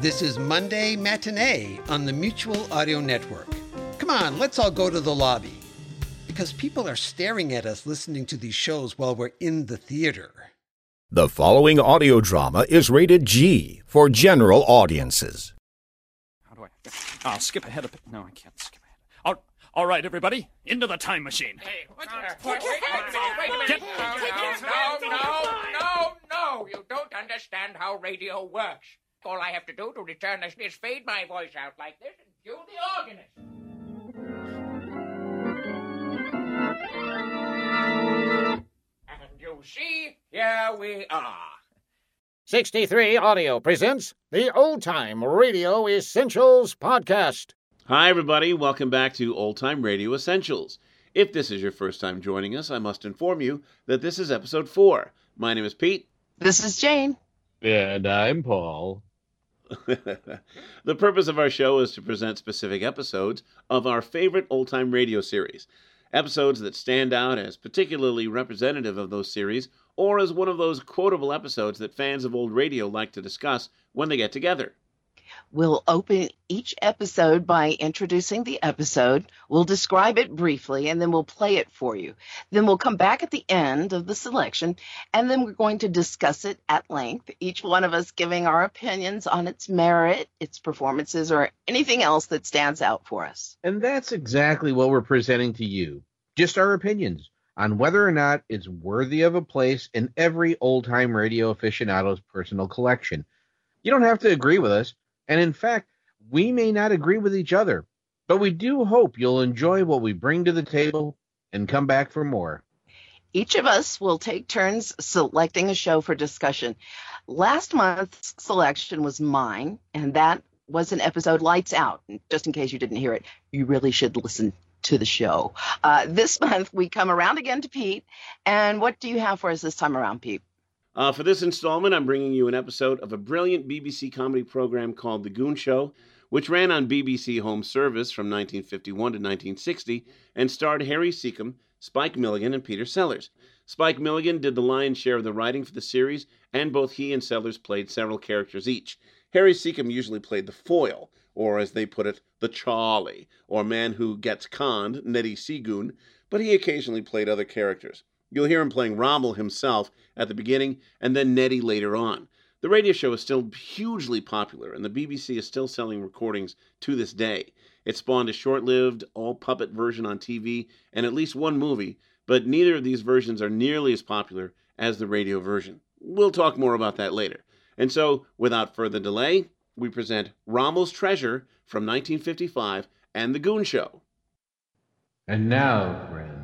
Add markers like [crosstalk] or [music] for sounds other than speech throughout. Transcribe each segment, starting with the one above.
This is Monday Matinee on the Mutual Audio Network. Come on, let's all go to the lobby. Because people are staring at us listening to these shows while we're in the theater. The following audio drama is rated G for general audiences. How do I? I'll skip ahead a bit. No, I can't skip ahead. All, all right, everybody, into the time machine. Hey, minute. No, no, no, no, no. You don't understand how radio works. All I have to do to return this is fade my voice out like this and cue the organist. And you see, here we are. 63 Audio presents the Old Time Radio Essentials Podcast. Hi, everybody. Welcome back to Old Time Radio Essentials. If this is your first time joining us, I must inform you that this is episode four. My name is Pete. This is Jane. And I'm Paul. [laughs] the purpose of our show is to present specific episodes of our favorite old time radio series. Episodes that stand out as particularly representative of those series, or as one of those quotable episodes that fans of old radio like to discuss when they get together. We'll open each episode by introducing the episode. We'll describe it briefly and then we'll play it for you. Then we'll come back at the end of the selection and then we're going to discuss it at length, each one of us giving our opinions on its merit, its performances, or anything else that stands out for us. And that's exactly what we're presenting to you. Just our opinions on whether or not it's worthy of a place in every old time radio aficionado's personal collection. You don't have to agree with us. And in fact, we may not agree with each other, but we do hope you'll enjoy what we bring to the table and come back for more. Each of us will take turns selecting a show for discussion. Last month's selection was mine, and that was an episode Lights Out. Just in case you didn't hear it, you really should listen to the show. Uh, this month, we come around again to Pete. And what do you have for us this time around, Pete? Uh, for this installment, I'm bringing you an episode of a brilliant BBC comedy program called The Goon Show, which ran on BBC Home Service from 1951 to 1960 and starred Harry Secombe, Spike Milligan, and Peter Sellers. Spike Milligan did the lion's share of the writing for the series, and both he and Sellers played several characters each. Harry Secombe usually played the foil, or as they put it, the Charlie, or man who gets conned, Neddy Seagoon, but he occasionally played other characters. You'll hear him playing Rommel himself at the beginning and then Neddy later on. The radio show is still hugely popular, and the BBC is still selling recordings to this day. It spawned a short lived, all puppet version on TV and at least one movie, but neither of these versions are nearly as popular as the radio version. We'll talk more about that later. And so, without further delay, we present Rommel's Treasure from 1955 and The Goon Show. And now, friends,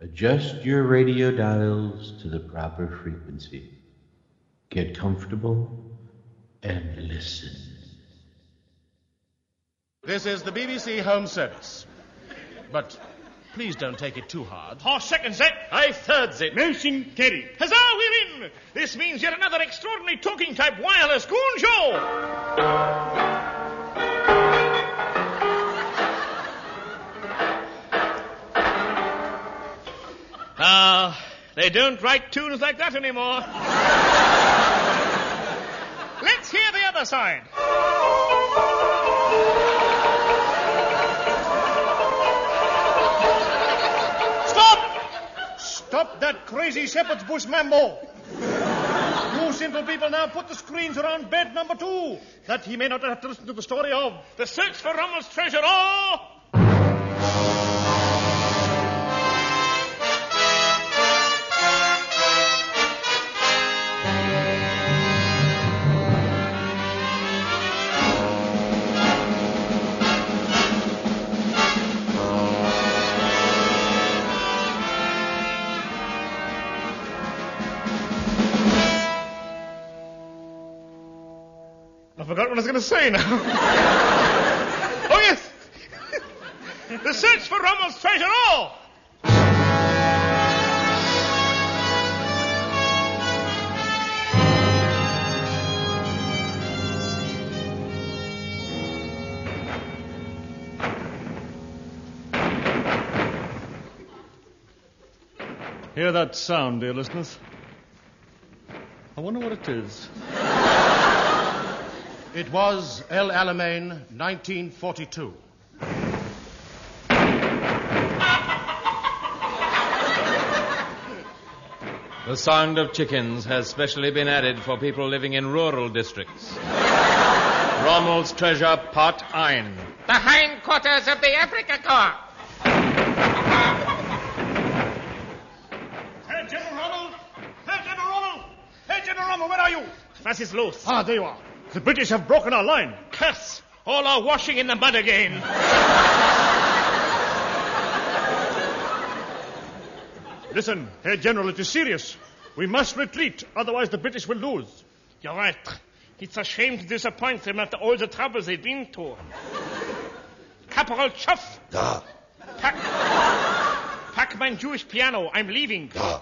adjust your radio dials to the proper frequency. Get comfortable and listen. This is the BBC Home Service. But please don't take it too hard. Horse seconds it. I thirds it. Motion carried. Huzzah, we win! This means yet another extraordinary talking type wireless goon show. They don't write tunes like that anymore. [laughs] Let's hear the other side. Stop! Stop that crazy shepherd's bush mambo. You simple people now put the screens around bed number two, that he may not have to listen to the story of the search for Rommel's treasure or to say now. [laughs] oh, yes. [laughs] the search for Rommel's treasure all. Hear that sound, dear listeners? I wonder what it is. It was El Alamein, 1942. The sound of chickens has specially been added for people living in rural districts. Rommel's treasure, Part Ein. The hindquarters of the Afrika Korps. Herr General Rommel! Herr General Rommel! Herr General Rommel, where are you? Was ist los? Ah, there you are. The British have broken our line. Curse! All our washing in the mud again. Listen, Herr General, it is serious. We must retreat, otherwise the British will lose. You're right. It's a shame to disappoint them after all the troubles they've been to. Caporal Chuff! Da. Pack, pack my Jewish piano. I'm leaving. Da.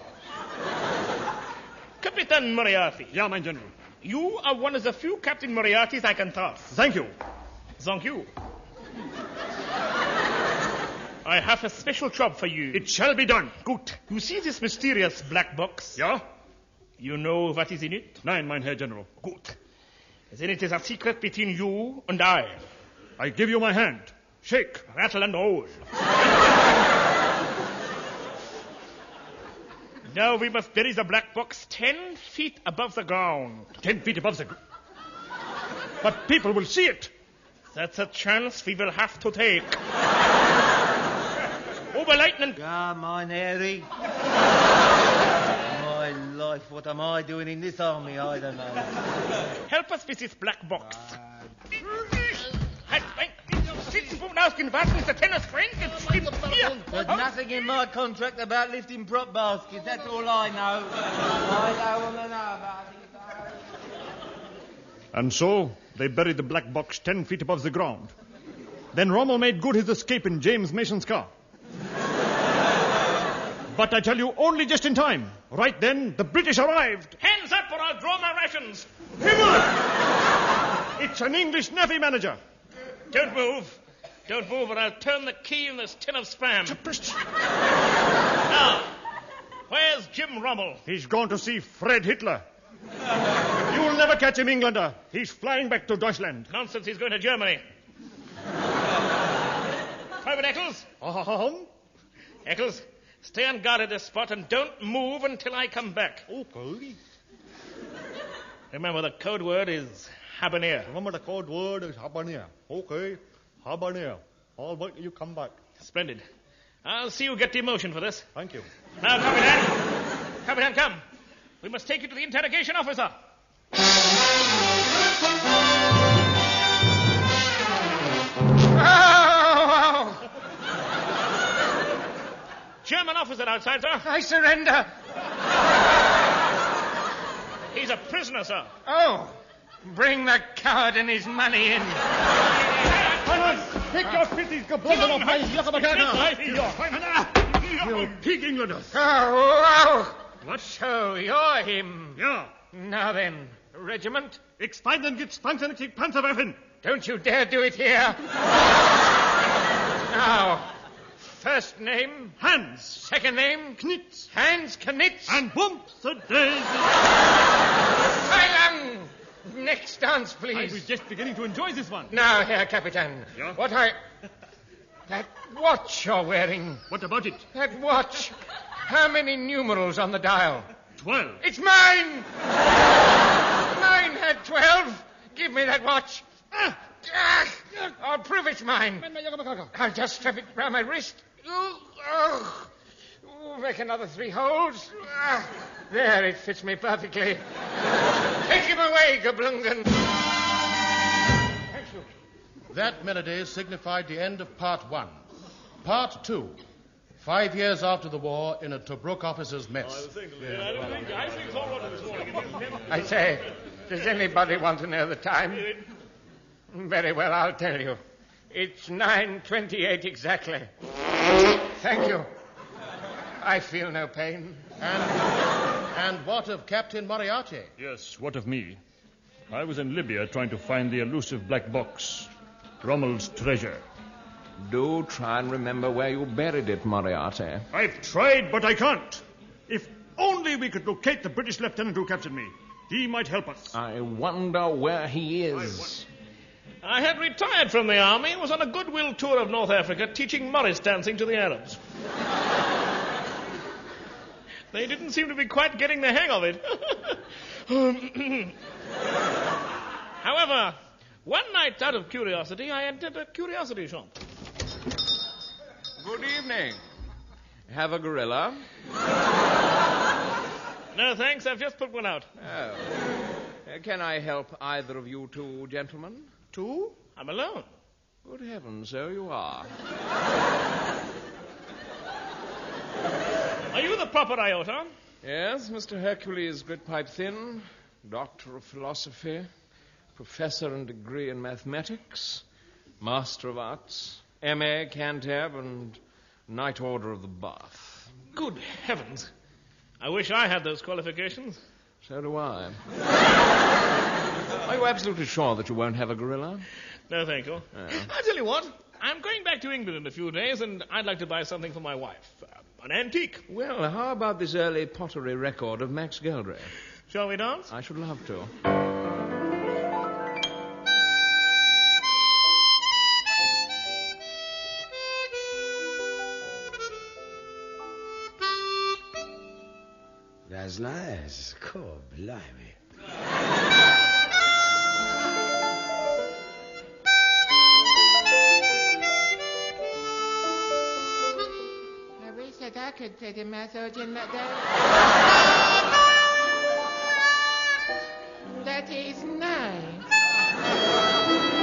Captain Moriarty. Ja, mein General. You are one of the few Captain Moriartys I can trust. Thank you. Thank you. I have a special job for you. It shall be done. Good. You see this mysterious black box? Ja? You know what is in it? Nein, mein Herr General. Good. Then it is a secret between you and I. I give you my hand. Shake. Rattle and roll. Now we must bury the black box ten feet above the ground. Ten feet above the ground. But people will see it. That's a chance we will have to take. Oberleutnant. Ja, mein Harry. My life, what am I doing in this army? I don't know. Help us with this black box. Ah. Halt, nein, sitzen vom Ausgehen, warten, ist der Tennis Frank? Hier. There's nothing in my contract about lifting prop baskets. That's all I know. I don't want to know about it. And so they buried the black box ten feet above the ground. Then Rommel made good his escape in James Mason's car. But I tell you, only just in time. Right then, the British arrived. Hands up or I'll draw my rations. It's an English Navy manager. Don't move. Don't move or I'll turn the key in this tin of spam. now, where's Jim Rommel? He's gone to see Fred Hitler. You'll never catch him, Englander. He's flying back to Deutschland. Nonsense, he's going to Germany. Private Eccles? Um, Eccles, stay on guard at this spot and don't move until I come back. Okay. Remember, the code word is habanero. Remember the code word is habanero. Okay. Habanero. Wait till you come back. Splendid. I'll see you get the emotion for this. Thank you. Now, Capitan. Capitan, come. We must take you to the interrogation officer. [laughs] German officer outside, sir. I surrender. He's a prisoner, sir. Oh, bring the coward and his money in. Take your pities, geblossen auf mein You pig Englander. Oh, wow. So you're him. Ja. Now then, regiment, Ich Steinen gibt's Panzerkrieg Panzerwaffen. don't you dare do it here. now, first name, Hans. second name, Knitz. Hans Knitz. And bumps the daisy. Next dance, please. I was just beginning to enjoy this one. Now, Herr Capitan, Ja? what I... That watch you're wearing, What about it? that watch. How many numerals on the dial? Twelve. It's mine! Mine had twelve. Give me that watch. Ah, ah, I'll prove it's mine. I'll just strap it round my wrist. Make another three holes. Ah, there, it fits me perfectly. Take him away, Gablungen. Thank you. That melody signified the end of part one. Part two. Five years after the war in a Tobruk officer's mess. I say, does anybody want to know the time? Very well, I'll tell you. It's 9.28 exactly. Thank you. I feel no pain. And, and what of Captain Moriarty? Yes, what of me? I was in Libya trying to find the elusive black box. Rommel's treasure. Do try and remember where you buried it, Moriarty. I've tried, but I can't. If only we could locate the British lieutenant who captured me. He might help us. I wonder where he is. I had retired from the army and was on a goodwill tour of North Africa teaching Morris dancing to the Arabs. They didn't seem to be quite getting the hang of it. [laughs] [clears throat] However, one night, out of curiosity, I entered a curiosity shop. Good evening. Have a gorilla? No, thanks. I've just put one out. Oh. Uh, can I help either of you two gentlemen? Two? I'm alone. Good heavens, so you are. [laughs] Are you the proper iota? Yes, Mr. Hercules Grytpype-Thynne, Doctor of Philosophy, Professor and degree in Mathematics, Master of Arts, M.A. Cantab, and Knight Order of the Bath. Good heavens. I wish I had those qualifications. So do I. Are you absolutely sure that you won't have a gorilla? No, thank you. Oh. I tell you what, I'm going back to England in a few days, and I'd like to buy something for my wife. Uh, an antique. Well, how about this early pottery record of Max Geldray? Shall we dance? I should love to. That's nice. Cool, blimey. Could take a massage in that day. That is nice.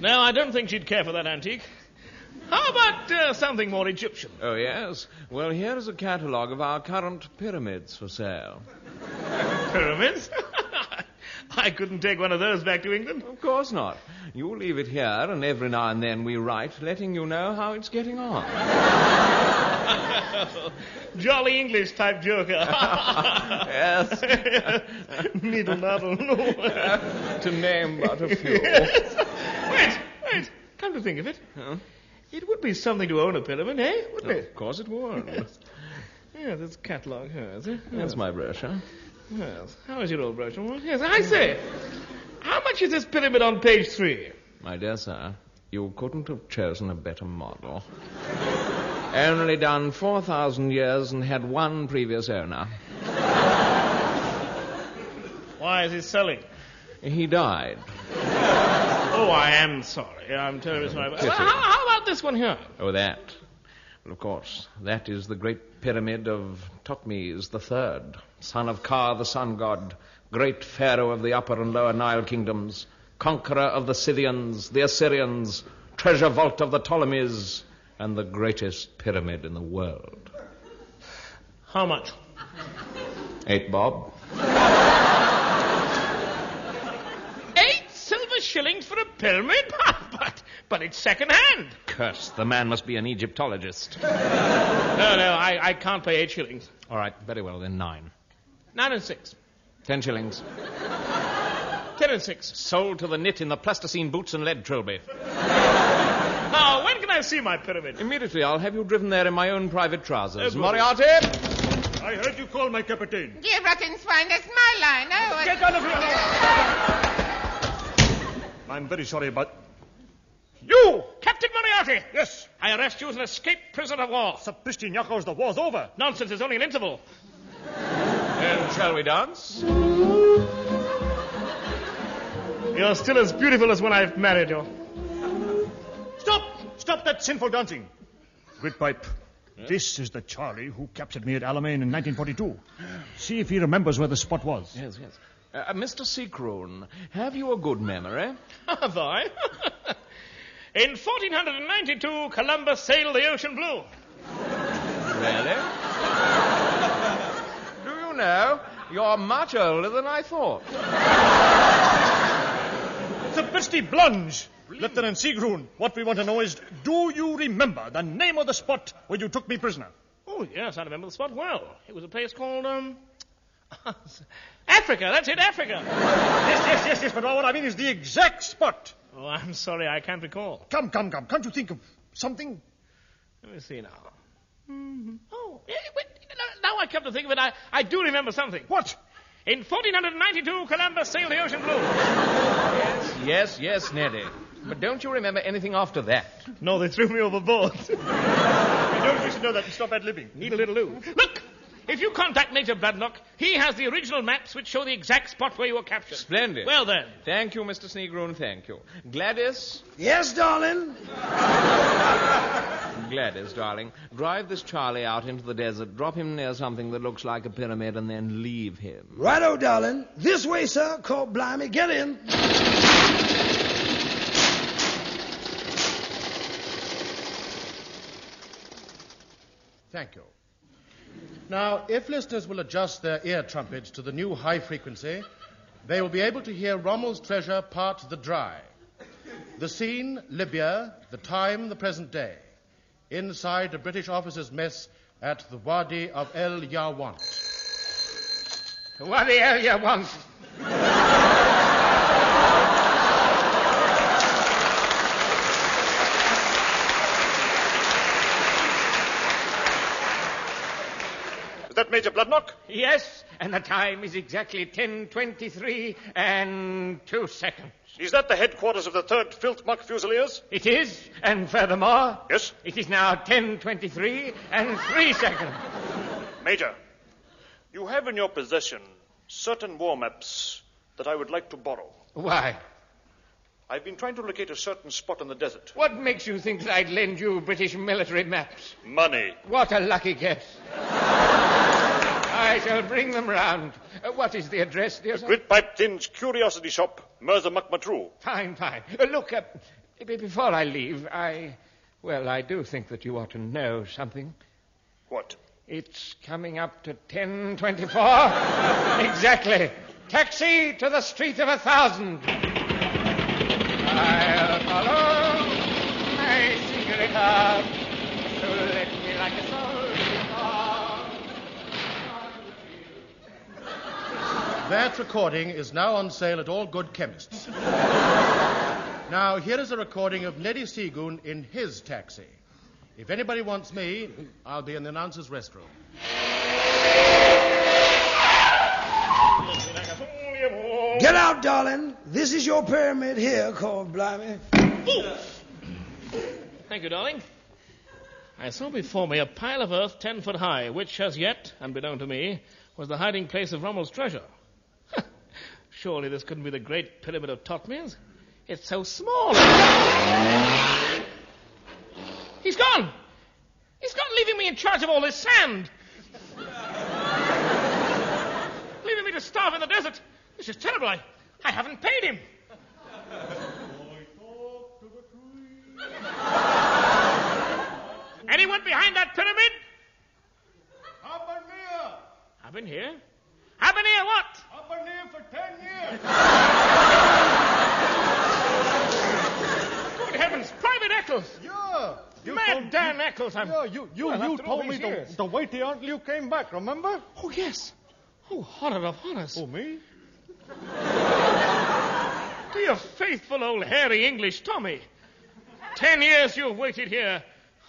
No, I don't think she'd care for that antique. How about uh, something more Egyptian? Oh, yes? Well, here is a catalogue of our current pyramids for sale. [laughs] Pyramids? [laughs] I couldn't take one of those back to England. Of course not. You leave it here, and every now and then we write, letting you know how it's getting on. [laughs] Jolly English type joker. yes. Needle noddle. to name but a few. Yes. Wait, wait. Come to think of it, it would be something to own a pyramid, eh? Wouldn't it? Of course it would. [laughs] Yes, it's a catalogue here, is it? That's my brochure. Yes. How is your old brochure? Well, yes, I say. How much is this pyramid on page three? My dear sir, you couldn't have chosen a better model. [laughs] Only done 4,000 years and had one previous owner. Why is he selling? He died. Oh, I am sorry. I'm terribly sorry. Well, how, how about this one here? Oh, that. Well, of course, that is the great pyramid of Thutmose III, son of Ka, the sun god, great pharaoh of the upper and lower Nile kingdoms, conqueror of the Scythians, the Assyrians, treasure vault of the Ptolemies, and the greatest pyramid in the world. How much? Eight bob. Eight silver shillings for a pyramid? but, but it's second hand. Curse, the man must be an Egyptologist. [laughs] No, no, I, I can't pay eight shillings. All right, very well, then nine. Nine and six. Ten shillings. Ten and six. Sold to the knit in the plasticine boots and lead trilby. [laughs] Now, when can I see my pyramid? Immediately, I'll have you driven there in my own private trousers. Oh, good. Moriarty! I heard you call my captain. You rotten swine, that's my line. Oh, Get out of here! [laughs] I'm very sorry, but You, Captain Moriarty! yes, I arrest you as an escaped prisoner of war. Sapristi Nyakos, the war's over. Nonsense, there's only an interval. And shall we dance? You're still as beautiful as when I married you. Stop! Stop that sinful dancing. Grytpype, this is the Charlie who captured me at Alamein in 1942. See if he remembers where the spot was. Yes, yes. Uh, Mr. Seacroon, have you a good memory? [laughs] Have I? [laughs] In 1492, Columbus sailed the ocean blue. Really? [laughs] Do you know, you're much older than I thought. It's a Sapristi Blunge! Lieutenant Sigrun, what we want to know is, do you remember the name of the spot where you took me prisoner? Oh, yes, I remember the spot well. It was a place called, um... Africa, that's it, Africa. Yes, yes, yes, yes, but what I mean is the exact spot. Oh, I'm sorry, I can't recall. Come, come, come. Can't you think of something? Let me see now. Mm-hmm. Oh, yeah, wait, now, now I come to think of it, I, I do remember something. What? In 1492, Columbus sailed the ocean blue. Yes, yes, yes, Neddy. But don't you remember anything after that? No, they threw me overboard. [laughs] You don't wish to know that and stop ad libbing. Need a little loo. Look! If you contact Major Bloodnok, he has the original maps which show the exact spot where you were captured. Splendid. Well then. Thank you, Mr. Snegroon, thank you. Gladys? Yes, darling? [laughs] Gladys, darling, drive this Charlie out into the desert, drop him near something that looks like a pyramid, and then leave him. Righto, darling. This way, sir. Call Blimey. Get in. Thank you. Now, if listeners will adjust their ear trumpets to the new high frequency, they will be able to hear Rommel's treasure part the dry. The scene, Libya, the time, the present day. Inside a British officer's mess at the Wadi of El Yawant. Wadi El Yawant. [laughs] Major Bloodnok? Yes, and the time is exactly 10.23 and two seconds. Is that the headquarters of the 3rd Filtmuck Fusiliers? It is, and furthermore, Yes? it is now 10.23 and three seconds. Major, you have in your possession certain war maps that I would like to borrow. Why? I've been trying to locate a certain spot in the desert. What makes you think that I'd lend you British military maps? Money. What a lucky guess. I shall bring them round. Uh, what is the address, dear sir? Grytpype-Thynne's Curiosity Shop, Mirza Makmatru. Fine, fine. Uh, look, uh, before I leave, I. Well, I do think that you ought to know something. What? It's coming up to 10.24. [laughs] exactly. Taxi to the street of a thousand. That recording is now on sale at all good chemists. [laughs] now, here is a recording of Neddy Seagoon in his taxi. If anybody wants me, I'll be in the announcer's restroom. Get out, darling. This is your pyramid here called Blimey. Thank you, darling. I saw before me a pile of earth ten foot high, which as yet, unbeknown to me, was the hiding place of Rommel's treasure. Surely this couldn't be the great pyramid of Totmes. It's so small. He's gone! He's gone, leaving me in charge of all this sand! leaving me to starve in the desert. This is terrible. I, I haven't paid him. Anyone behind that pyramid? I've been here. I've been here. I've been here what? Here for ten years. Good heavens, Private Eccles! Yeah. You Mad told- Dan Eccles, I'm... Yeah, you, you, Well, you told me years. to wait here until you came back, remember? Oh, yes. Oh, horror of horrors. Oh, me? Dear faithful old hairy English Tommy. Ten years you've waited here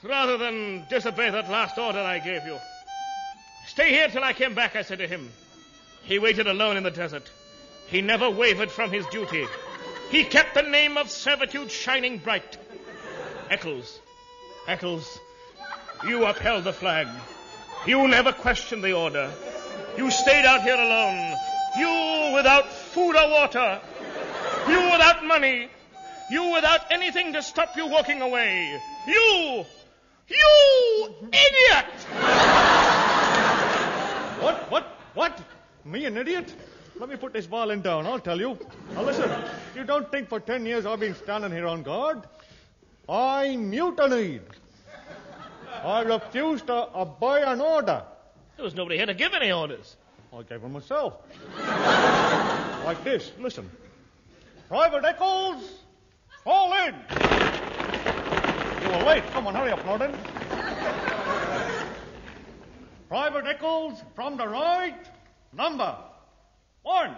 rather than disobey that last order I gave you. Stay here till I came back, I said to him. He waited alone in the desert. He never wavered from his duty. He kept the name of servitude shining bright. Eccles, Eccles, you upheld the flag. You never questioned the order. You stayed out here alone. You without food or water. You without money. You without anything to stop you walking away. You! You idiot! What? What? What? Me, an idiot? Let me put this violin down, I'll tell you. Now listen, you don't think for ten years I've been standing here on guard? I mutinied. I refused to obey an order. There was nobody here to give any orders. I gave them myself. like this, listen. Private Eccles, fall in. You were late. Come on, hurry up, Norton. Private Eccles, from the right, number one.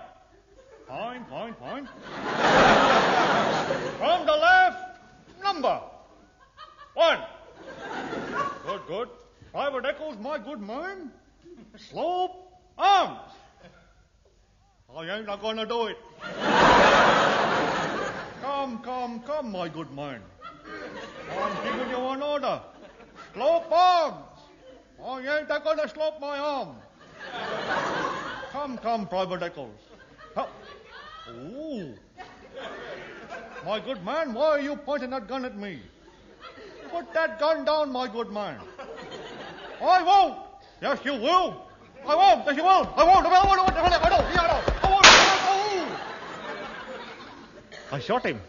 Fine, fine, fine. from the left, number one. Good, good. Private Eccles, my good man. Slope arms. I ain't not gonna do it. come, come, come, my good man. I'm giving you an order. Slope arms. I ain't not gonna slope my arm. Come, come, Private Eccles. Ooh. My good man, why are you pointing that gun at me? Put that gun down, my good man. I won't. Yes, you will. I won't. Yes, you will. I won't. I won't. I won't. I won't. I won't. I won't. I won't. I won't. I shot him.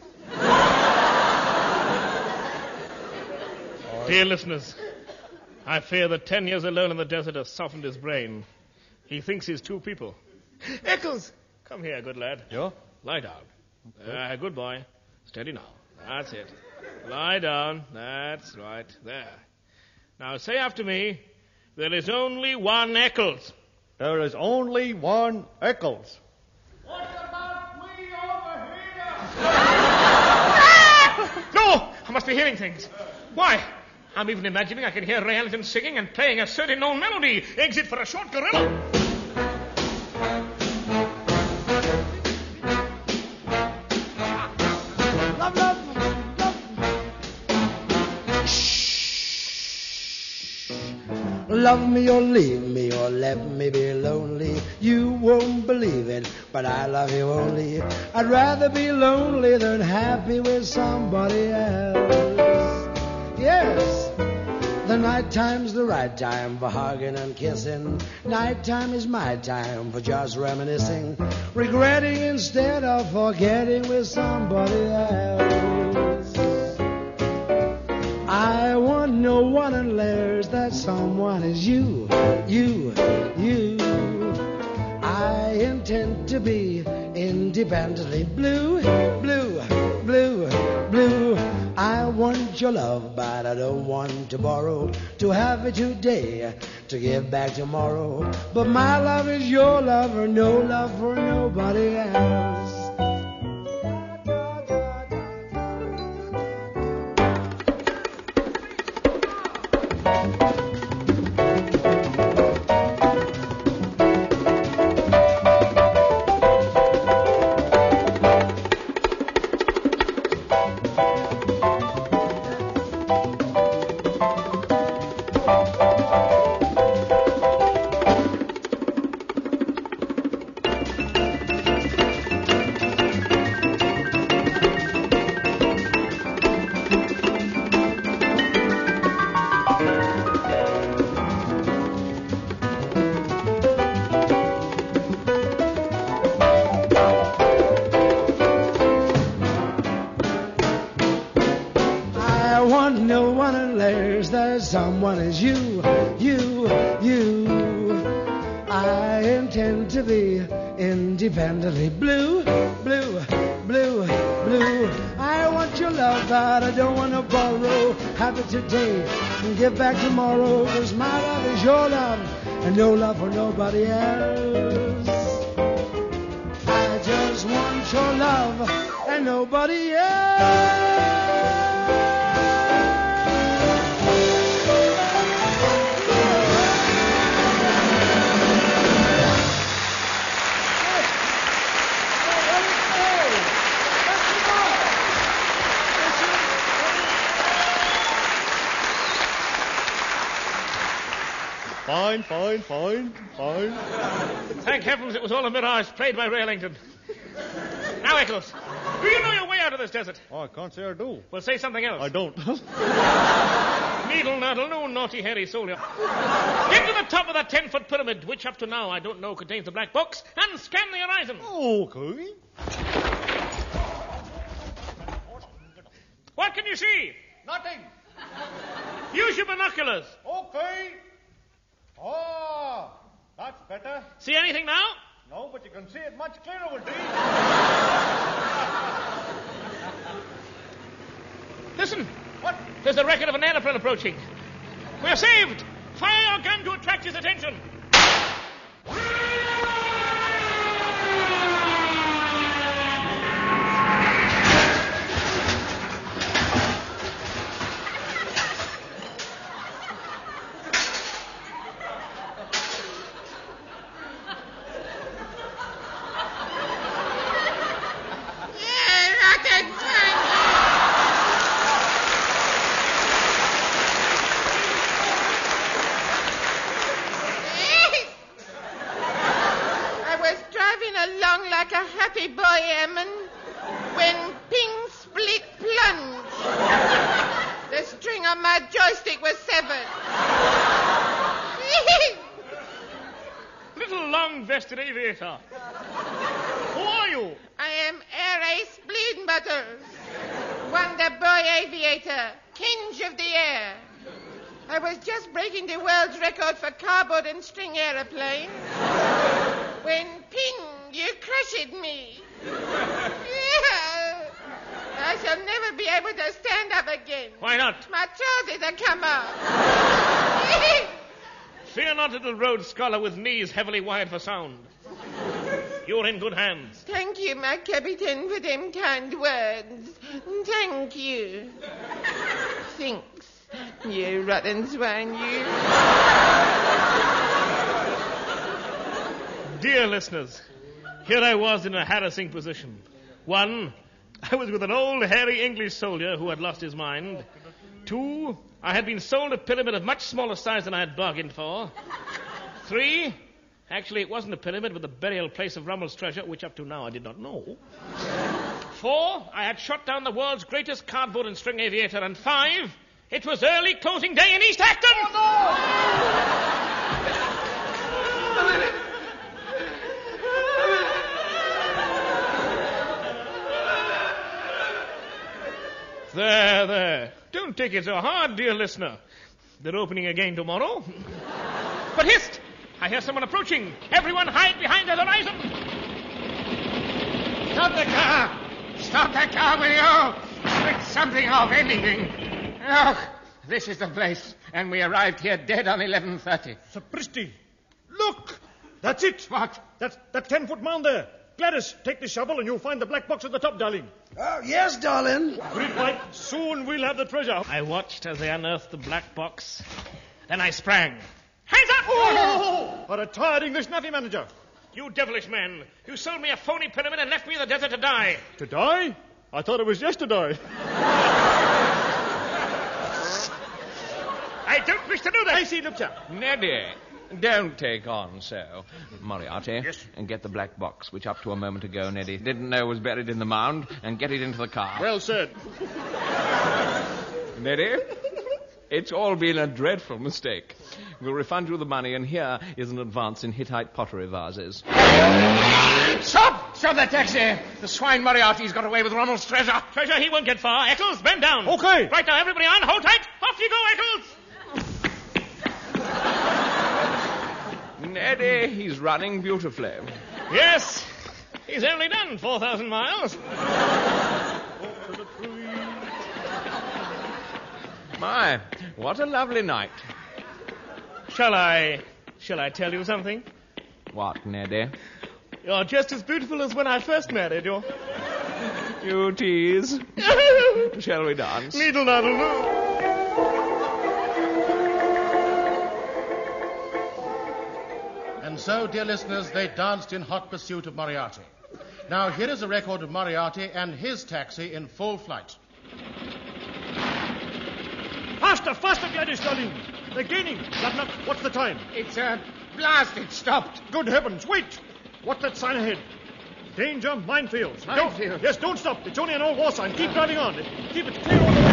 Dear listeners, I fear that ten years alone in the desert has softened his brain. He thinks he's two people. Eccles! Come here, good lad. Yeah? Lie down. Ah, good boy. Steady now. That's it. Lie down. That's right. There. Now say after me, there is only one Eccles. There is only one Eccles. What about me over here? [laughs] no! I must be hearing things. Why? I'm even imagining I can hear Ray Ellington singing and playing a certain known melody. Exit for a short gorilla. Love me or leave me or let me be lonely. You won't believe it, but I love you only. I'd rather be lonely than happy with somebody else. Yes. The night time's the right time for hugging and kissing. Night time is my time for just reminiscing, regretting instead of forgetting with somebody else. I want no one unless that someone is you, you, you. I intend to be independently blue, blue, blue, blue. I want your love, but I don't want to borrow. To have it today, to give back tomorrow. But my love is your love, or no love for nobody else. Tomorrow. Was all a mirage played by Ray Ellington. Now, Eccles, do you know your way out of this desert? Oh, I can't say I do. Well, say something else. I don't. [laughs] Needle Naddle, no naughty hairy soldier. Get to the top of that ten foot pyramid, which up to now I don't know contains the black box, and scan the horizon. Okay. What can you see? Nothing. Use your binoculars. Okay. Oh, that's better. See anything now? No, but you can see it much clearer with these. Listen. What? There's the record of an aeroplane approaching. We're saved. Fire your gun to attract his attention. Yeah, rocket I was driving along like a happy boy, Emin, when ping split plunge. The string on my joystick was severed. Little long vested aviator. Who are you? I am Air Ace Blumenbutters, Wonder Boy Aviator, King of the Air. I was just breaking the world's record for cardboard and string aeroplanes when ping, you crushed me. Yeah. I shall never be able to stand up again. Why not? My trousers have come off. Fear Rhodes scholar with knees heavily wired for sound. You're in good hands. Thank you, my captain, for them kind words. Thank you. Thanks, you rotten swine, you. Dear listeners, here I was in a harassing position. One, I was with an old hairy English soldier who had lost his mind. Two, I had been sold a pyramid of much smaller size than I had bargained for. Three, actually it wasn't a pyramid but the burial place of Rommel's treasure, which up to now I did not know. [laughs] Four, I had shot down the world's greatest cardboard and string aviator. And five, it was early closing day in East Acton. Oh, there, there. Don't take it so hard, dear listener. They're opening again tomorrow. [laughs] but hist! I hear someone approaching. Everyone hide behind the horizon. Stop the car! Stop the car, will you? With something of anything. Look, this is the place, and we arrived here dead on 11.30. Sapristi! Look! That's it! What? That's that ten foot mound there. Gladys, take the shovel and you'll find the black box at the top, darling. Oh, yes, darling. Great light. Soon we'll have the treasure. I watched as they unearthed the black box. Then I sprang. Hands up! Oh! A retired English Navy manager. You devilish man! You sold me a phony pyramid and left me in the desert to die. To die? I thought it was yesterday. I don't wish to do that. I see, look, sir. Neddy, eh, don't take on so. Moriarty. Yes. And get the black box, which up to a moment ago Neddy didn't know was buried in the mound, and get it into the car. Well said. Neddy, it's all been a dreadful mistake. We'll refund you the money, and here is an advance in Hittite pottery vases. Stop! Stop that taxi! The swine Moriarty's got away with Ronald's treasure. Treasure, he won't get far. Eccles, bend down. Okay. Right now, everybody on. Hold tight. Off you go, Eccles. Neddy, he's running beautifully. Yes. He's only done 4,000 miles. My, what a lovely night. Shall I... Shall I tell you something? What, Neddy? You're just as beautiful as when I first married you. You tease. [laughs] Shall we dance? Needle noddle loo. And so, dear listeners, they danced in hot pursuit of Moriarty. Now, here is a record of Moriarty and his taxi in full flight. Faster, faster, Gladys, darling. They're gaining. Gladnut, what's the time? It's, a uh, blasted, stopped. Good heavens, wait! What's that sign ahead? Danger, minefields. Minefields. Don't, yes, don't stop. It's only an old war sign. Keep driving on. Keep it clear all the way.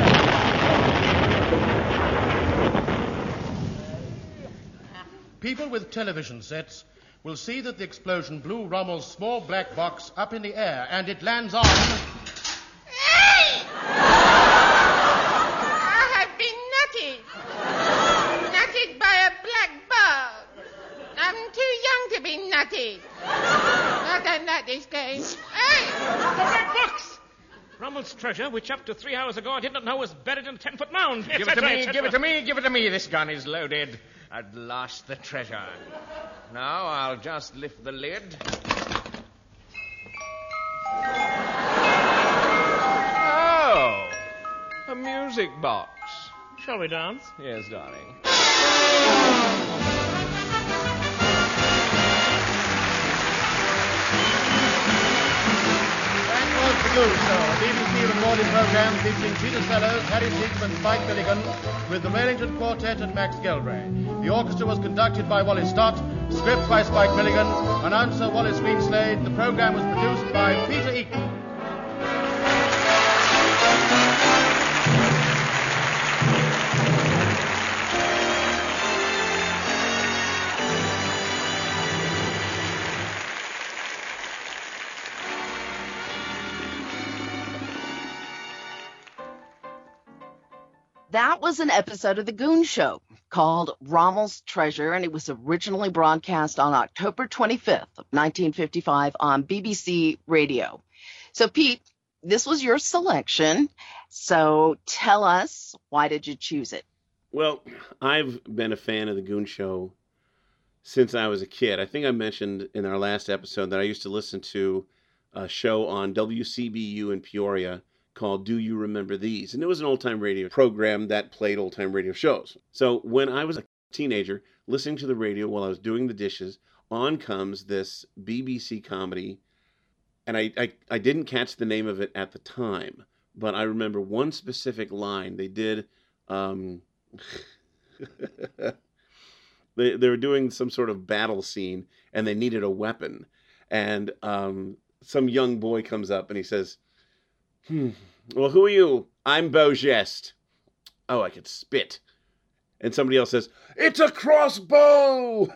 People with television sets will see that the explosion blew Rommel's small black box up in the air, and it lands on. I have been nutted. nutted by a black bug. I'm too young to be. Not done that this game. Hey! The red box! Rommel's treasure, which up to three hours ago I did not know was buried in a ten-foot mound. Give it to me, give it to me, give it to me. This gun is loaded. At last, the treasure. Now I'll just lift the lid. Oh, a music box. Shall we dance? Yes, darling. Goon Show, a BBC recorded program featuring Peter Sellers, Harry Secombe, and Spike Milligan, with the Ray Ellington Quartet and Max Geldray. The orchestra was conducted by Wally Stott, script by Spike Milligan, announcer Wallace Greenslade. The program was produced by Peter Eton. Was an episode of The Goon Show called Rommel's Treasure, and it was originally broadcast on October 25th of 1955 on BBC Radio. So, Pete, this was your selection. So tell us, why did you choose it? Well, I've been a fan of the Goon Show since I was a kid. I think I mentioned in our last episode that I used to listen to a show on WCBU in Peoria called Do You Remember These? And it was an old time radio program that played old time radio shows. So when I was a teenager, listening to the radio while I was doing the dishes, on comes this BBC comedy. And I, I, I didn't catch the name of it at the time, but I remember one specific line. They did. Um, [laughs] they, they were doing some sort of battle scene and they needed a weapon. And um, some young boy comes up and he says, Hmm. Well, who are you? I'm Beau Geste. Oh, I could spit. And somebody else says, It's a crossbow.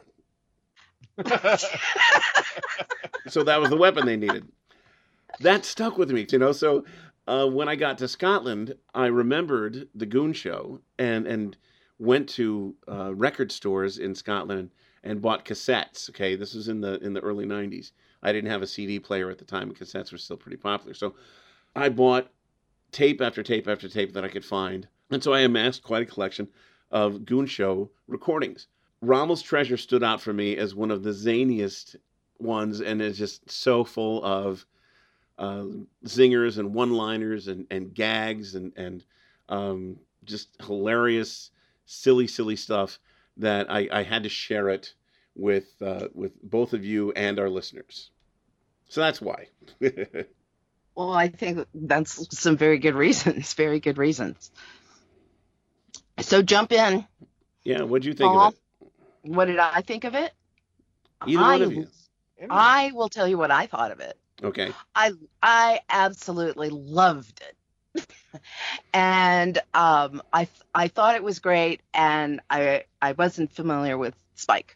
so that was the weapon they needed. That stuck with me, you know. So uh, when I got to Scotland, I remembered the Goon Show and and went to uh, record stores in Scotland and bought cassettes. Okay, this was in the in the early '90s. I didn't have a CD player at the time, cassettes were still pretty popular. So I bought tape after tape after tape that I could find. And so I amassed quite a collection of Goon Show recordings. Rommel's Treasure stood out for me as one of the zaniest ones and is just so full of uh, zingers and one liners and, and gags and, and um, just hilarious, silly, silly stuff that I, I had to share it with, uh, with both of you and our listeners. So that's why. [laughs] Well, I think that's some very good reasons. [laughs] Very good reasons. So jump in. Yeah, what'd you think Paul. of it? What did I think of it? Either I, one of you. I will tell you what I thought of it. Okay. I I absolutely loved it. [laughs] and um, I I thought it was great, and I I wasn't familiar with Spike,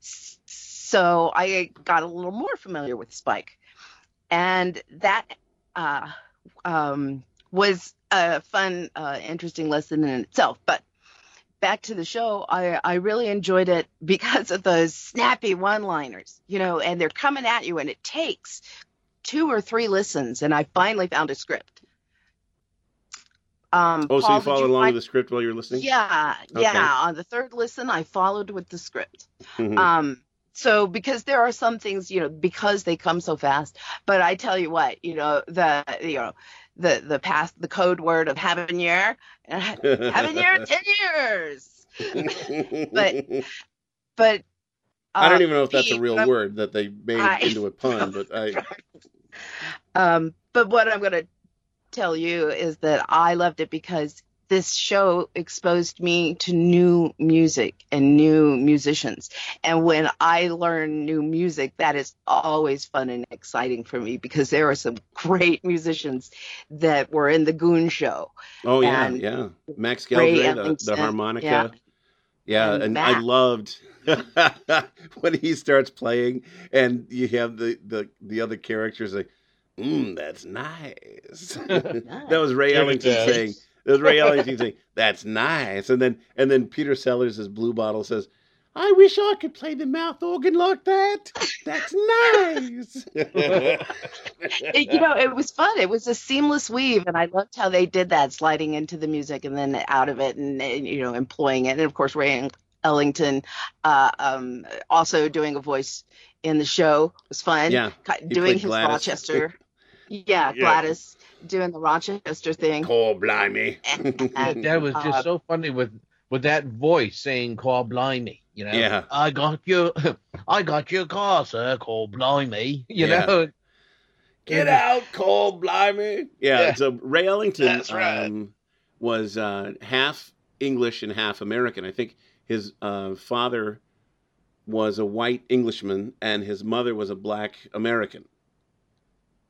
so I got a little more familiar with Spike. and that uh, um, was a fun, uh, interesting lesson in itself. But back to the show, I, I really enjoyed it [laughs] because of those snappy one liners, you know, and they're coming at you, and it takes two or three listens, and I finally found a script. Um, Oh, so you did followed along find- with the script while you were listening? Yeah, Okay. yeah. On the third listen, I followed with the script. Mhm. Um, so because there are some things, you know, because they come so fast. But I tell you what, you know, the you know, the the past the code word of having year, [laughs] having year [laughs] ten years. [laughs] but but I don't um, even know if that's a real word that they made I- into a pun, but I. Um, but what I'm going to tell you is that I loved it because this show exposed me to new music and new musicians. And when I learn new music, that is always fun and exciting for me because there are some great musicians that were in the Goon Show. Oh yeah, yeah. Max Ray the, the harmonica. yeah. Yeah, And and, I loved [laughs] when he starts playing, and you have the the the other characters like, "Mm, that's nice." [laughs] [laughs] that was Ray Give it Ellington to saying. That was Ray Ellington saying, "That's nice," and then and then Peter Sellers' as Bluebottle says, "I wish I could play the mouth organ like that. That's nice." [laughs] It- you know, it was fun. It was a seamless weave, and I loved how they did that, sliding into the music and then out of it, and, and, you know, employing it. And of course, Ray Ellington uh, um, also doing a voice in the show was fun. Yeah, doing his Gladys. Rochester. [laughs] Yeah, Yeah. Gladys doing the Rochester thing. Oh, blimey. [laughs] that was just Uh, so funny with with that voice saying "Call blimey." You know, Yeah. I got your, [laughs] I got your car, sir. Call blimey. You Yeah. know, Get out, call blimey. Yeah, Yeah. so Ray Ellington That's right. um, was uh, half English and half American. I think his uh, father was a white Englishman and his mother was a black American.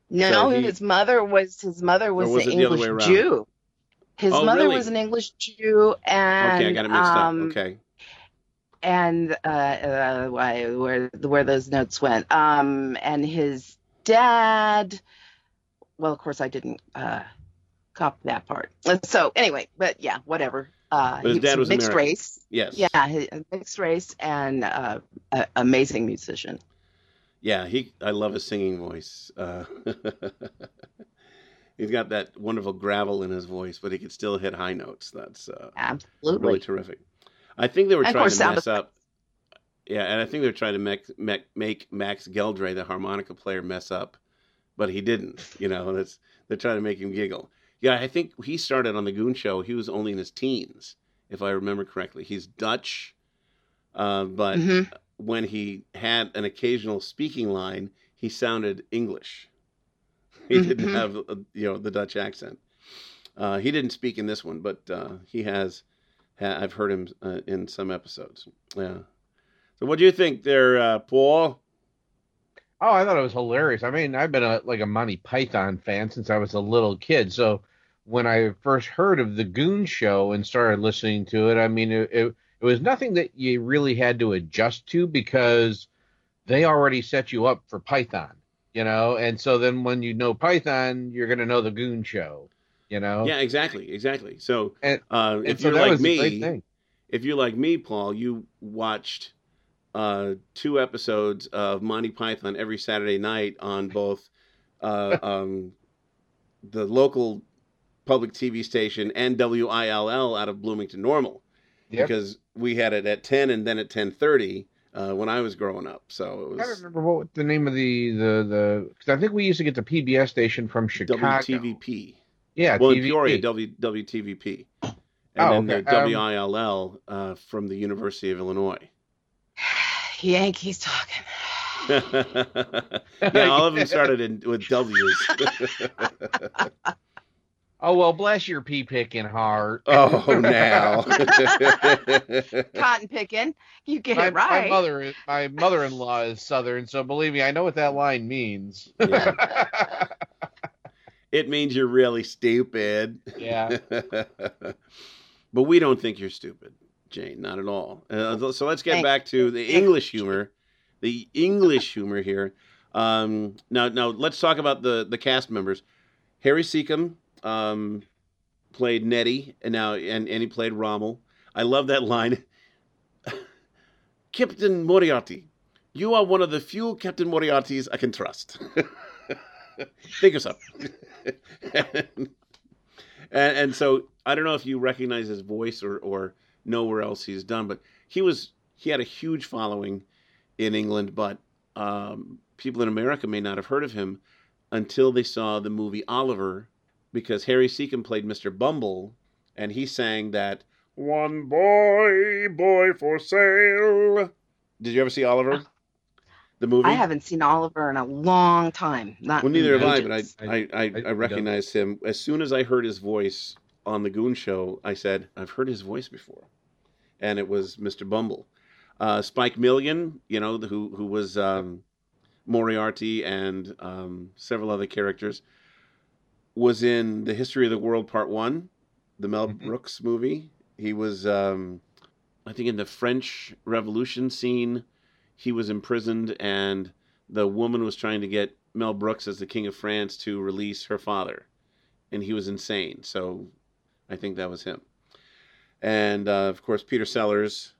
No, So he- his mother was his mother was, was an English? Jew. His Oh, mother really? was an English Jew, and okay, I got it mixed um, up. Okay. and uh, uh, why where where those notes went. Um, and his dad. Well, of course, I didn't uh, copy that part. So anyway, but yeah, whatever. Uh, But his dad was mixed American. race. Yes. Yeah, mixed race and uh, a, amazing musician. Yeah, he. I love his singing voice. Uh, [laughs] he's got that wonderful gravel in his voice, but he can still hit high notes. That's uh, Absolutely. really terrific. I think they were And trying to mess up. Yeah, and I think they were trying to make, make make Max Geldray, the harmonica player, mess up, but he didn't. You know, that's they're trying to make him giggle. Yeah, I think he started on the Goon Show. He was only in his teens, if I remember correctly. He's Dutch, uh, but Mhm. When he had an occasional speaking line, he sounded English. [laughs] He didn't Mhm. have uh, you know the Dutch accent. Uh, he didn't speak in this one, but uh, he has. Ha- I've heard him uh, in some episodes. Yeah. So, what do you think there, uh, Paul? Oh, I thought it was hilarious. I mean, I've been a like a Monty Python fan since I was a little kid. So when I first heard of the Goon Show and started listening to it, I mean, it, it, it was nothing that you really had to adjust to because they already set you up for Python, you know. And so then when you know Python, you're going to know the Goon Show, you know. Yeah, exactly, exactly. So, And- uh, if so you're like me, if you're like me, Paul, you watched uh, two episodes of Monty Python every Saturday night on both uh, [laughs] um, the local public TV station and WILL out of Bloomington Normal, Yep. because we had it at ten and then at ten thirty uh, when I was growing up. So it I was remember what the name of the the the because I think we used to get the PBS station from Chicago. WTVP. Yeah, well, in TVP. Peoria, w, WTVP, and Oh, then okay. the Um, WILL uh, from the University of Illinois. [sighs] Yankees talking. [laughs] yeah, all of them started in, with W's. [laughs] [laughs] Oh well, bless your pea picking heart. [laughs] Oh, now. [laughs] Cotton picking. You get my, it right. My mother, is- my mother-in-law is Southern, so believe me, I know what that line means. [laughs] it means you're really stupid. Yeah. but we don't think you're stupid, Jane. Not at all. Uh, so let's get Thanks. back to the English humor. The English humor here. Um, now, now let's talk about the the cast members. Harry Secombe um, played Neddy, and now and, and he played Rommel. I love that line. [laughs] Captain Moriarty, you are one of the few Captain Moriartys I can trust. [laughs] Think of something. [laughs] and, and so I don't know if you recognize his voice or, or know where else he's done, but he was he had a huge following in England, but um, people in America may not have heard of him until they saw the movie Oliver, because Harry Secombe played Mr. Bumble, and he sang that one boy, boy for sale. Did you ever see Oliver? The movie? I haven't seen Oliver in a long time. Not Well, neither in have I, but ages. I, I, I, I recognized him. As soon as I heard his voice on the Goon Show, I said, I've heard his voice before. And it was Mr. Bumble. Uh, Spike Milligan, you know, the- who, who was um, Moriarty and um, several other characters, was in The History of the World Part 1, the Mel Brooks movie. He was, um, I think, in the French Revolution scene he was imprisoned and the woman was trying to get Mel Brooks as the king of France to release her father. And he was insane. So I think that was him. And uh, of course Peter Sellers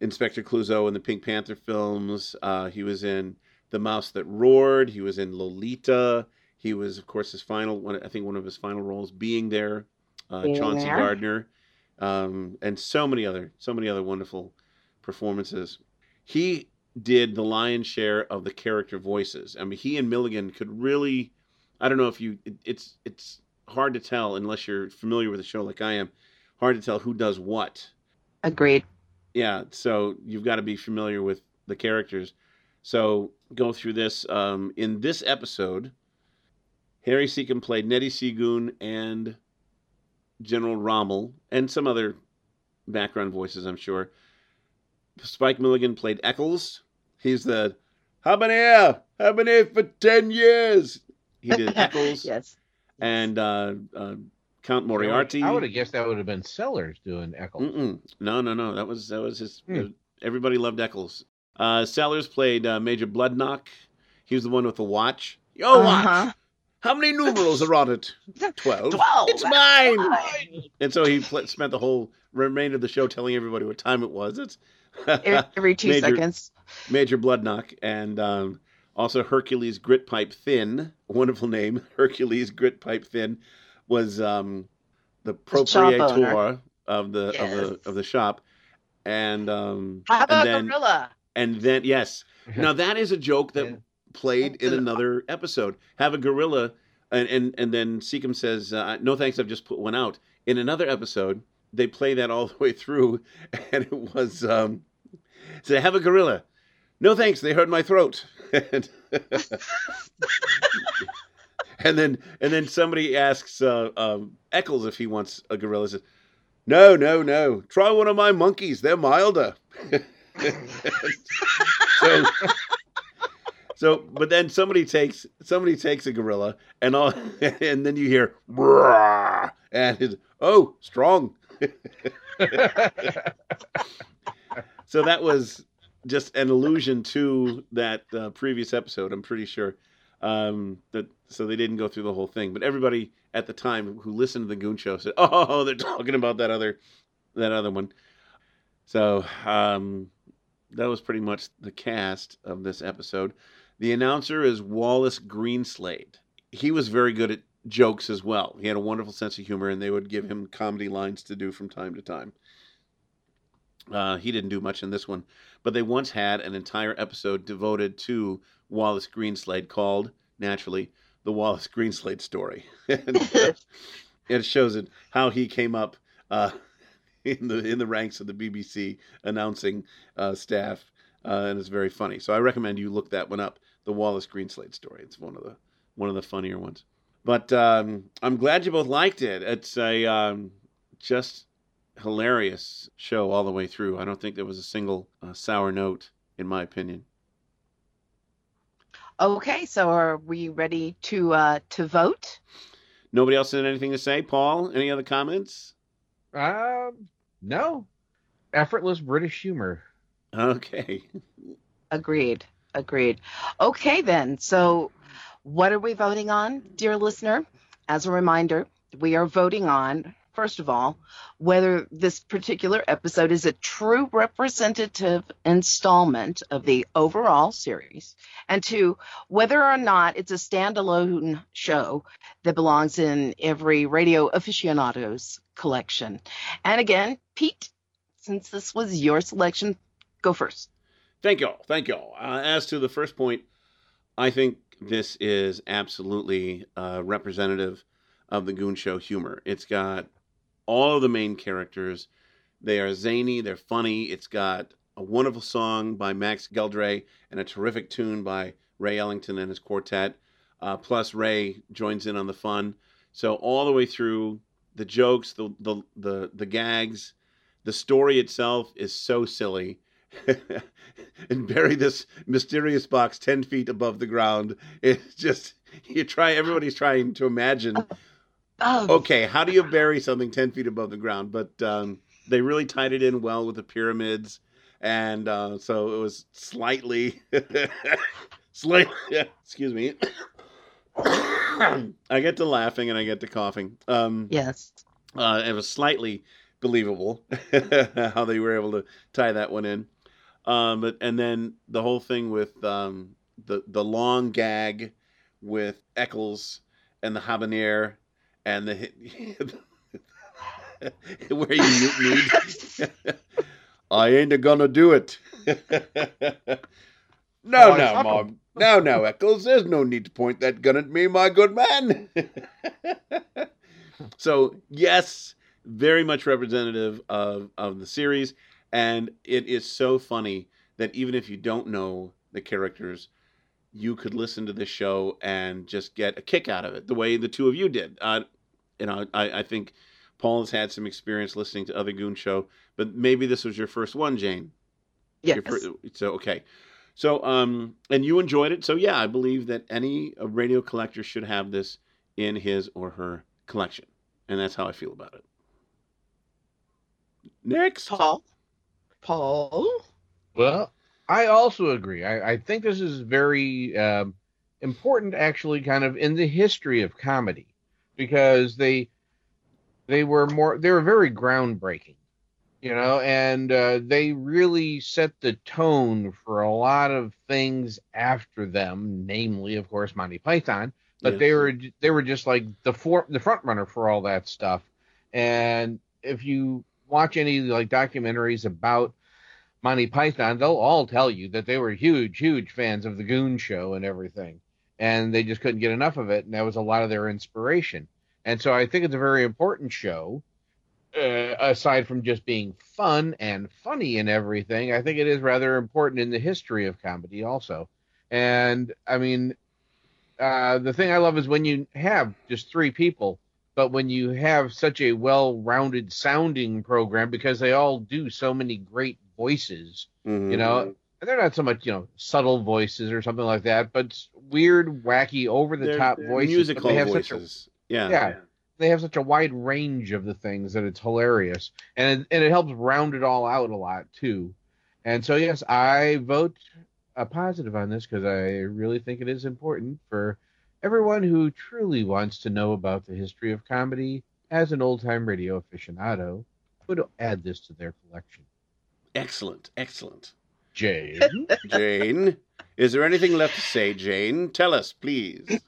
Inspector Clouseau in the Pink Panther films. Uh, he was in The Mouse That Roared. He was in Lolita he was of course his final one I think one of his final roles being there uh, Being Chauncey There. Gardner um, and so many other so many other wonderful performances he did the lion's share of the character voices. I mean, he and Milligan could really. I don't know if you. It, it's it's hard to tell unless you're familiar with the show like I am. Hard to tell who does what. Agreed. Yeah, so you've got to be familiar with the characters. So go through this. Um, in this episode, Harry Secombe played Neddy Seagoon and General Rommel, and some other background voices, I'm sure. Spike Milligan played Eccles. He's the "I've been here, I've been here for ten years." He did [laughs] Eccles. yes. And uh, uh, Count Moriarty. I would have guessed that would have been Sellers doing Eccles. Mm-mm. No, no, no. That was that was his. Hmm. Everybody loved Eccles. Uh, Sellers played uh, Major Bloodnok. He was the one with the watch. Yo, watch. Uh-huh. How many numerals are on it? [laughs] Twelve. Twelve. It's mine. And so he pl- spent the whole remainder of the show telling everybody what time it was. It's Every two Major- seconds. Major Bloodnok and um, also Hercules Grytpype-Thynne, wonderful name. [laughs] Hercules Grytpype-Thynne was um, the The proprietor of the of the of the shop, and um, How about and then Gorilla? and then yes, [laughs] now that is a joke that played in another episode. Have a gorilla, and and, and then Secombe says, uh, "No thanks, I've just put one out." In another episode, they play that all [laughs] the way through, and it was um, say, "Have a gorilla." No thanks, they hurt my throat. [laughs] and, [laughs] and then and then somebody asks uh, um, Eccles if he wants a gorilla. Says, "No, no, no. Try one of my monkeys. They're milder." so so but then somebody takes somebody takes a gorilla and all [laughs] and then you hear and it's oh strong. [laughs] So that was just an allusion to that uh, previous episode i'm pretty sure. Um that so they didn't go through the whole thing but everybody at the time who listened to the goon show said [laughs] oh they're talking about that other that other one. So um that was pretty much the cast of this episode. The announcer is Wallace Greenslade. He was very good at jokes as well. He had a wonderful sense of humor, and they would give him comedy lines to do from time to time. Uh, he didn't do much in this one, but they once had an entire episode devoted to Wallace Greenslade called, naturally, The Wallace Greenslade Story. [laughs] and, uh, [laughs] it shows it how he came up uh, [laughs] in the in the ranks of the BBC announcing uh, staff, uh, and it's very funny. So I recommend you look that one up, the Wallace Greenslade story. It's one of the one of the funnier ones. But um, I'm glad you both liked it. It's a um, just hilarious show all the way through. I don't think there was a single uh, sour note, in my opinion. Okay, so are we ready to uh, to vote? Nobody else had anything to say? Paul, any other comments? Um, no. Effortless British humor. Okay. Agreed. Agreed. Okay, then. So, what are we voting on, dear listener? As a reminder, we are voting on, first of all, whether this particular episode is a true representative installment of the overall series, and two, whether or not it's a standalone show that belongs in every radio aficionado's collection. And again, Pete, since this was your selection, go first. Thank you all. Thank you all. Uh, as to the first point, I think this is absolutely uh, representative of the Goon Show humor. It's got all of the main characters. They are zany, they're funny. It's got a wonderful song by Max Geldray and a terrific tune by Ray Ellington and his quartet. Uh, plus, Ray joins in on the fun. So all the way through, the jokes, the the the, the gags, the story itself is so silly. [laughs] and bury this mysterious box 10 feet above the ground. It's just, you try, everybody's trying to imagine, Oh. okay, how do you bury something 10 feet above the ground? But um, they really tied it in well with the pyramids. And uh, so it was slightly, [laughs] slightly, [laughs] excuse me. [coughs] I get to laughing and I get to coughing. Um, yes. Uh, it was slightly believable how they were able to tie that one in. Um, but and then the whole thing with um, the the long gag with Eccles and the habanero and the [laughs] where you mutinied. [laughs] I ain't gonna do it. [laughs] no, Oh, no, mom. No, no, Eccles. There's no need to point that gun at me, my good man. so yes, very much representative of of the series, and it is so funny that even if you don't know the characters, you could listen to this show and just get a kick out of it, the way the two of you did. Uh, you know, I, I think Paul has had some experience listening to other Goon Show, but maybe this was your first one, Jane. Yes. So okay. So um, and you enjoyed it. So yeah, I believe that any uh, radio collector should have this in his or her collection, and that's how I feel about it. Next, Paul. Paul. Well, I also agree. I, I think this is very um, important, actually, kind of in the history of comedy, because they they were more they were very groundbreaking, you know, and uh, they really set the tone for a lot of things after them, namely, of course, Monty Python. But they were they were just like the for, the front runner for all that stuff. And if you watch any like documentaries about Monty Python, they'll all tell you that they were huge, huge fans of the Goon Show and everything, and they just couldn't get enough of it, and that was a lot of their inspiration. And so I think it's a very important show. Uh, aside from just being fun and funny and everything, I think it is rather important in the history of comedy also. And I mean, uh, the thing I love is when you have just three people, but when you have such a well-rounded sounding program because they all do so many great voices, Mm-hmm. you know, and they're not so much you know subtle voices or something like that, but weird, wacky, over-the-top voices. musical they have such a- voices. yeah, yeah, they have such a wide range of the things that it's hilarious, and it, and it helps round it all out a lot too. And so yes, I vote a positive on this because I really think it is important for everyone who truly wants to know about the history of comedy as an old time radio aficionado would add this to their collection. Excellent, excellent. Jane, [laughs] Jane, is there anything left to say, Jane? Tell us, please.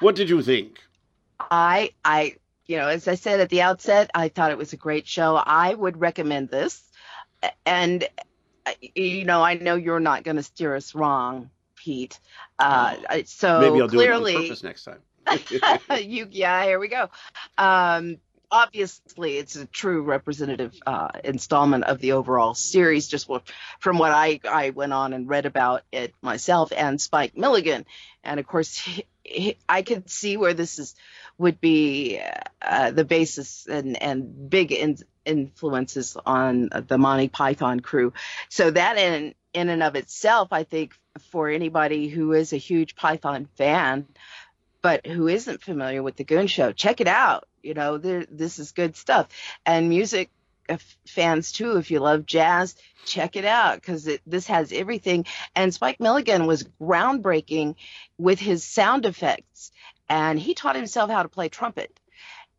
What did you think? I I you know, as I said at the outset, I thought it was a great show. I would recommend this. And uh, you know, I know you're not going to steer us wrong, Pete. Uh, so Maybe I'll do clearly, it on purpose next time. [laughs] [laughs] you yeah here we go um obviously it's a true representative uh installment of the overall series just from what i i went on and read about it myself and spike milligan and of course he, he, i could see where this is would be uh, the basis and and big in, influences on the monty python crew so that in in and of itself i think for anybody who is a huge python fan but who isn't familiar with the Goon Show, check it out. You know, this is good stuff. And music uh, fans too. If you love jazz, check it out because this has everything. And Spike Milligan was groundbreaking with his sound effects, and he taught himself how to play trumpet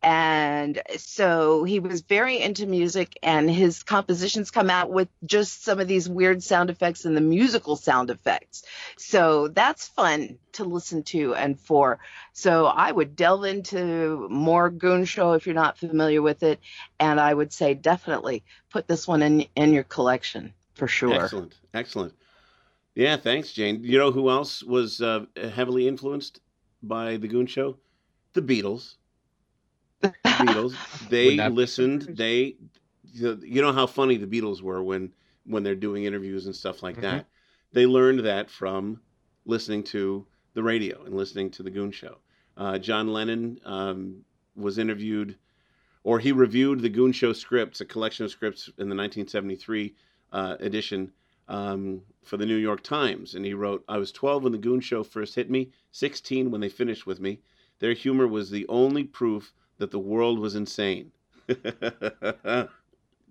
and so he was very into music and his compositions come out with just some of these weird sound effects and the musical sound effects. So that's fun to listen to and for. So i would delve into more goon show if you're not familiar with it. And i would say definitely put this one in in your collection for sure. Excellent. Excellent. Yeah thanks jane. You know who else was uh, heavily influenced by the goon show? The beatles Beatles. [laughs] They listened. They, you know how funny the Beatles were when when they're doing interviews and stuff like that. Mm-hmm. They learned that from listening to the radio and listening to the Goon Show. Uh, John Lennon um, was interviewed, or he reviewed the Goon Show scripts, a collection of scripts in the 1973 uh, edition um, for the New York Times, and he wrote, "I was 12 when the Goon Show first hit me, 16 when they finished with me. Their humor was the only proof." That the world was insane. [laughs]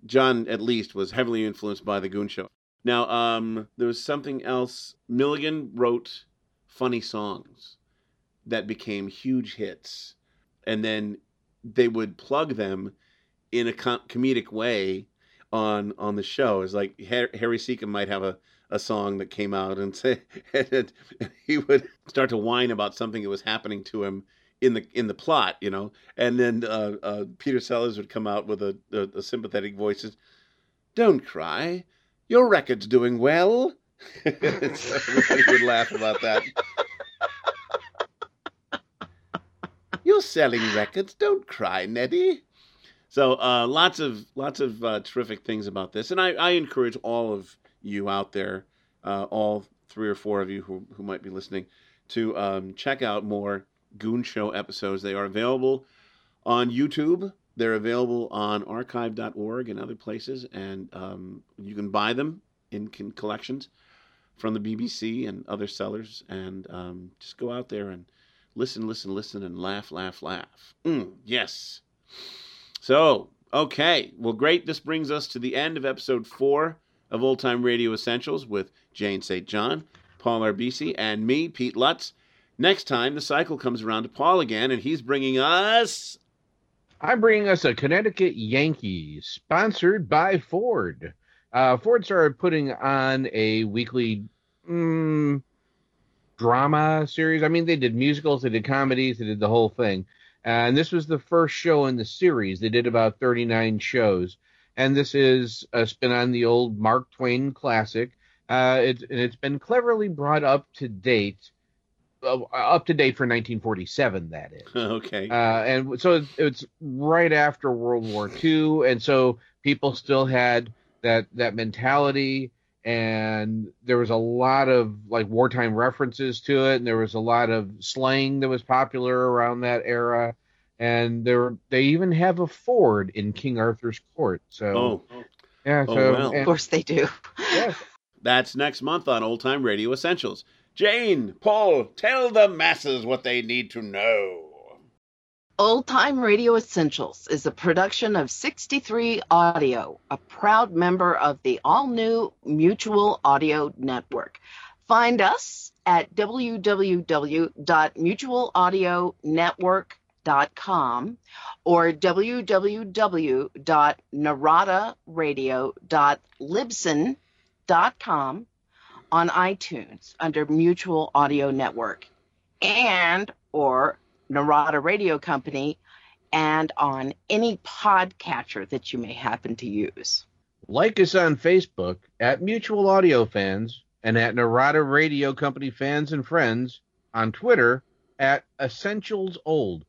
John, at least, was heavily influenced by the Goon Show. Now, um, there was something else. Milligan wrote funny songs that became huge hits, and then they would plug them in a com- comedic way on on the show. It's like Harry Secombe might have a, a song that came out and [laughs] say [laughs] and he would start to whine about something that was happening to him in the in the plot, you know. And then uh, uh, Peter Sellers would come out with a, a, a sympathetic voice. Don't cry, your record's doing well. [laughs] everybody would laugh about that. You're selling records. Don't cry, Neddy. So uh, lots of lots of uh, terrific things about this, and I, I encourage all of you out there, uh, all three or four of you who, who might be listening, to um, check out more Goon Show episodes. They are available on YouTube. They're available on archive.org and other places, and um, you can buy them in, collections from the BBC and other sellers. And um, just go out there and listen, listen, listen, and laugh, laugh, laugh. Mm, yes. So, okay. Well, great. This brings us to the end of episode four of Old Time Radio Essentials with Jane St. John, Paul Arbisi, and me, Pete Lutz. Next time, the cycle comes around to Paul again, and he's bringing us. I'm bringing us a Connecticut Yankee, sponsored by Ford. Uh, Ford started putting on a weekly mm, drama series. I mean, they did musicals, they did comedies, they did the whole thing. And this was the first show in the series. They did about 39 shows. And this is a spin on the old Mark Twain classic. Uh, it, and it's been cleverly brought up to date uh, up to date for 1947. That is [laughs] okay. Uh, and so it's right after World War II, and so people still had that that mentality, and there was a lot of like wartime references to it, and there was a lot of slang that was popular around that era. And there, they even have a ford in King Arthur's court. So, oh, yeah. Oh, so, well. and, of course they do. yeah. [laughs] That's next month on Old Time Radio Essentials. Jane, Paul, tell the masses what they need to know. Old Time Radio Essentials is a production of 63 Audio, a proud member of the all new Mutual Audio Network. Find us at www.mutualaudionetwork.com or www.naradaradio.libsyn.com on iTunes under Mutual Audio Network and or Narada Radio Company and on any podcatcher that you may happen to use. Like us on Facebook at Mutual Audio Fans and at Narada Radio Company Fans and Friends on Twitter at Essentials Old.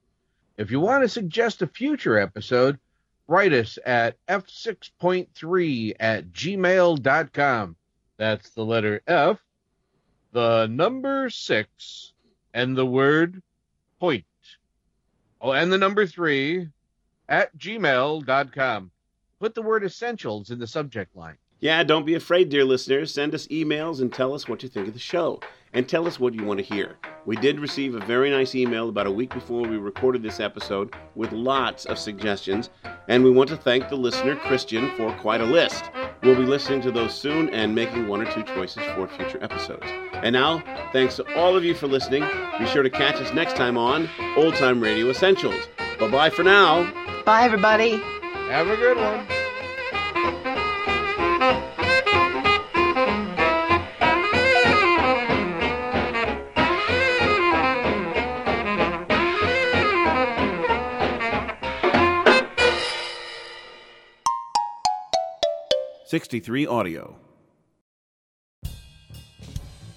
If you want to suggest a future episode, write us at f6.3 at gmail.com. That's the letter F, the number six, and the word point. Oh, and the number three at gmail.com. Put the word essentials in the subject line. Yeah, don't be afraid, dear listeners. Send us emails and tell us what you think of the show. And tell us what you want to hear. We did receive a very nice email about a week before we recorded this episode with lots of suggestions, and we want to thank the listener, Christian, for quite a list. We'll be listening to those soon and making one or two choices for future episodes. And now, thanks to all of you for listening. Be sure to catch us next time on Old Time Radio Essentials. Bye bye for now. Bye, everybody. Have a good one. Sixty-three Audio.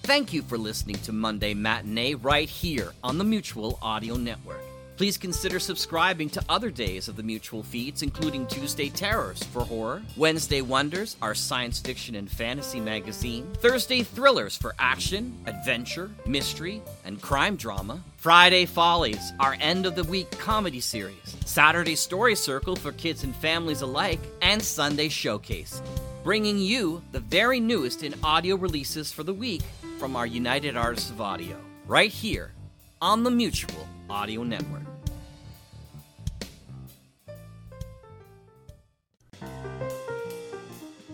Thank you for listening to Monday Matinee right here on the Mutual Audio Network. Please consider subscribing to other days of the Mutual feeds, including Tuesday Terrors for horror, Wednesday Wonders, our science fiction and fantasy magazine, Thursday Thrillers for action, adventure, mystery, and crime drama, Friday Follies, our end of the week comedy series, Saturday Story Circle for kids and families alike, and Sunday Showcase, bringing you the very newest in audio releases for the week from our United Artists of Audio, right here on the Mutual Audio Network.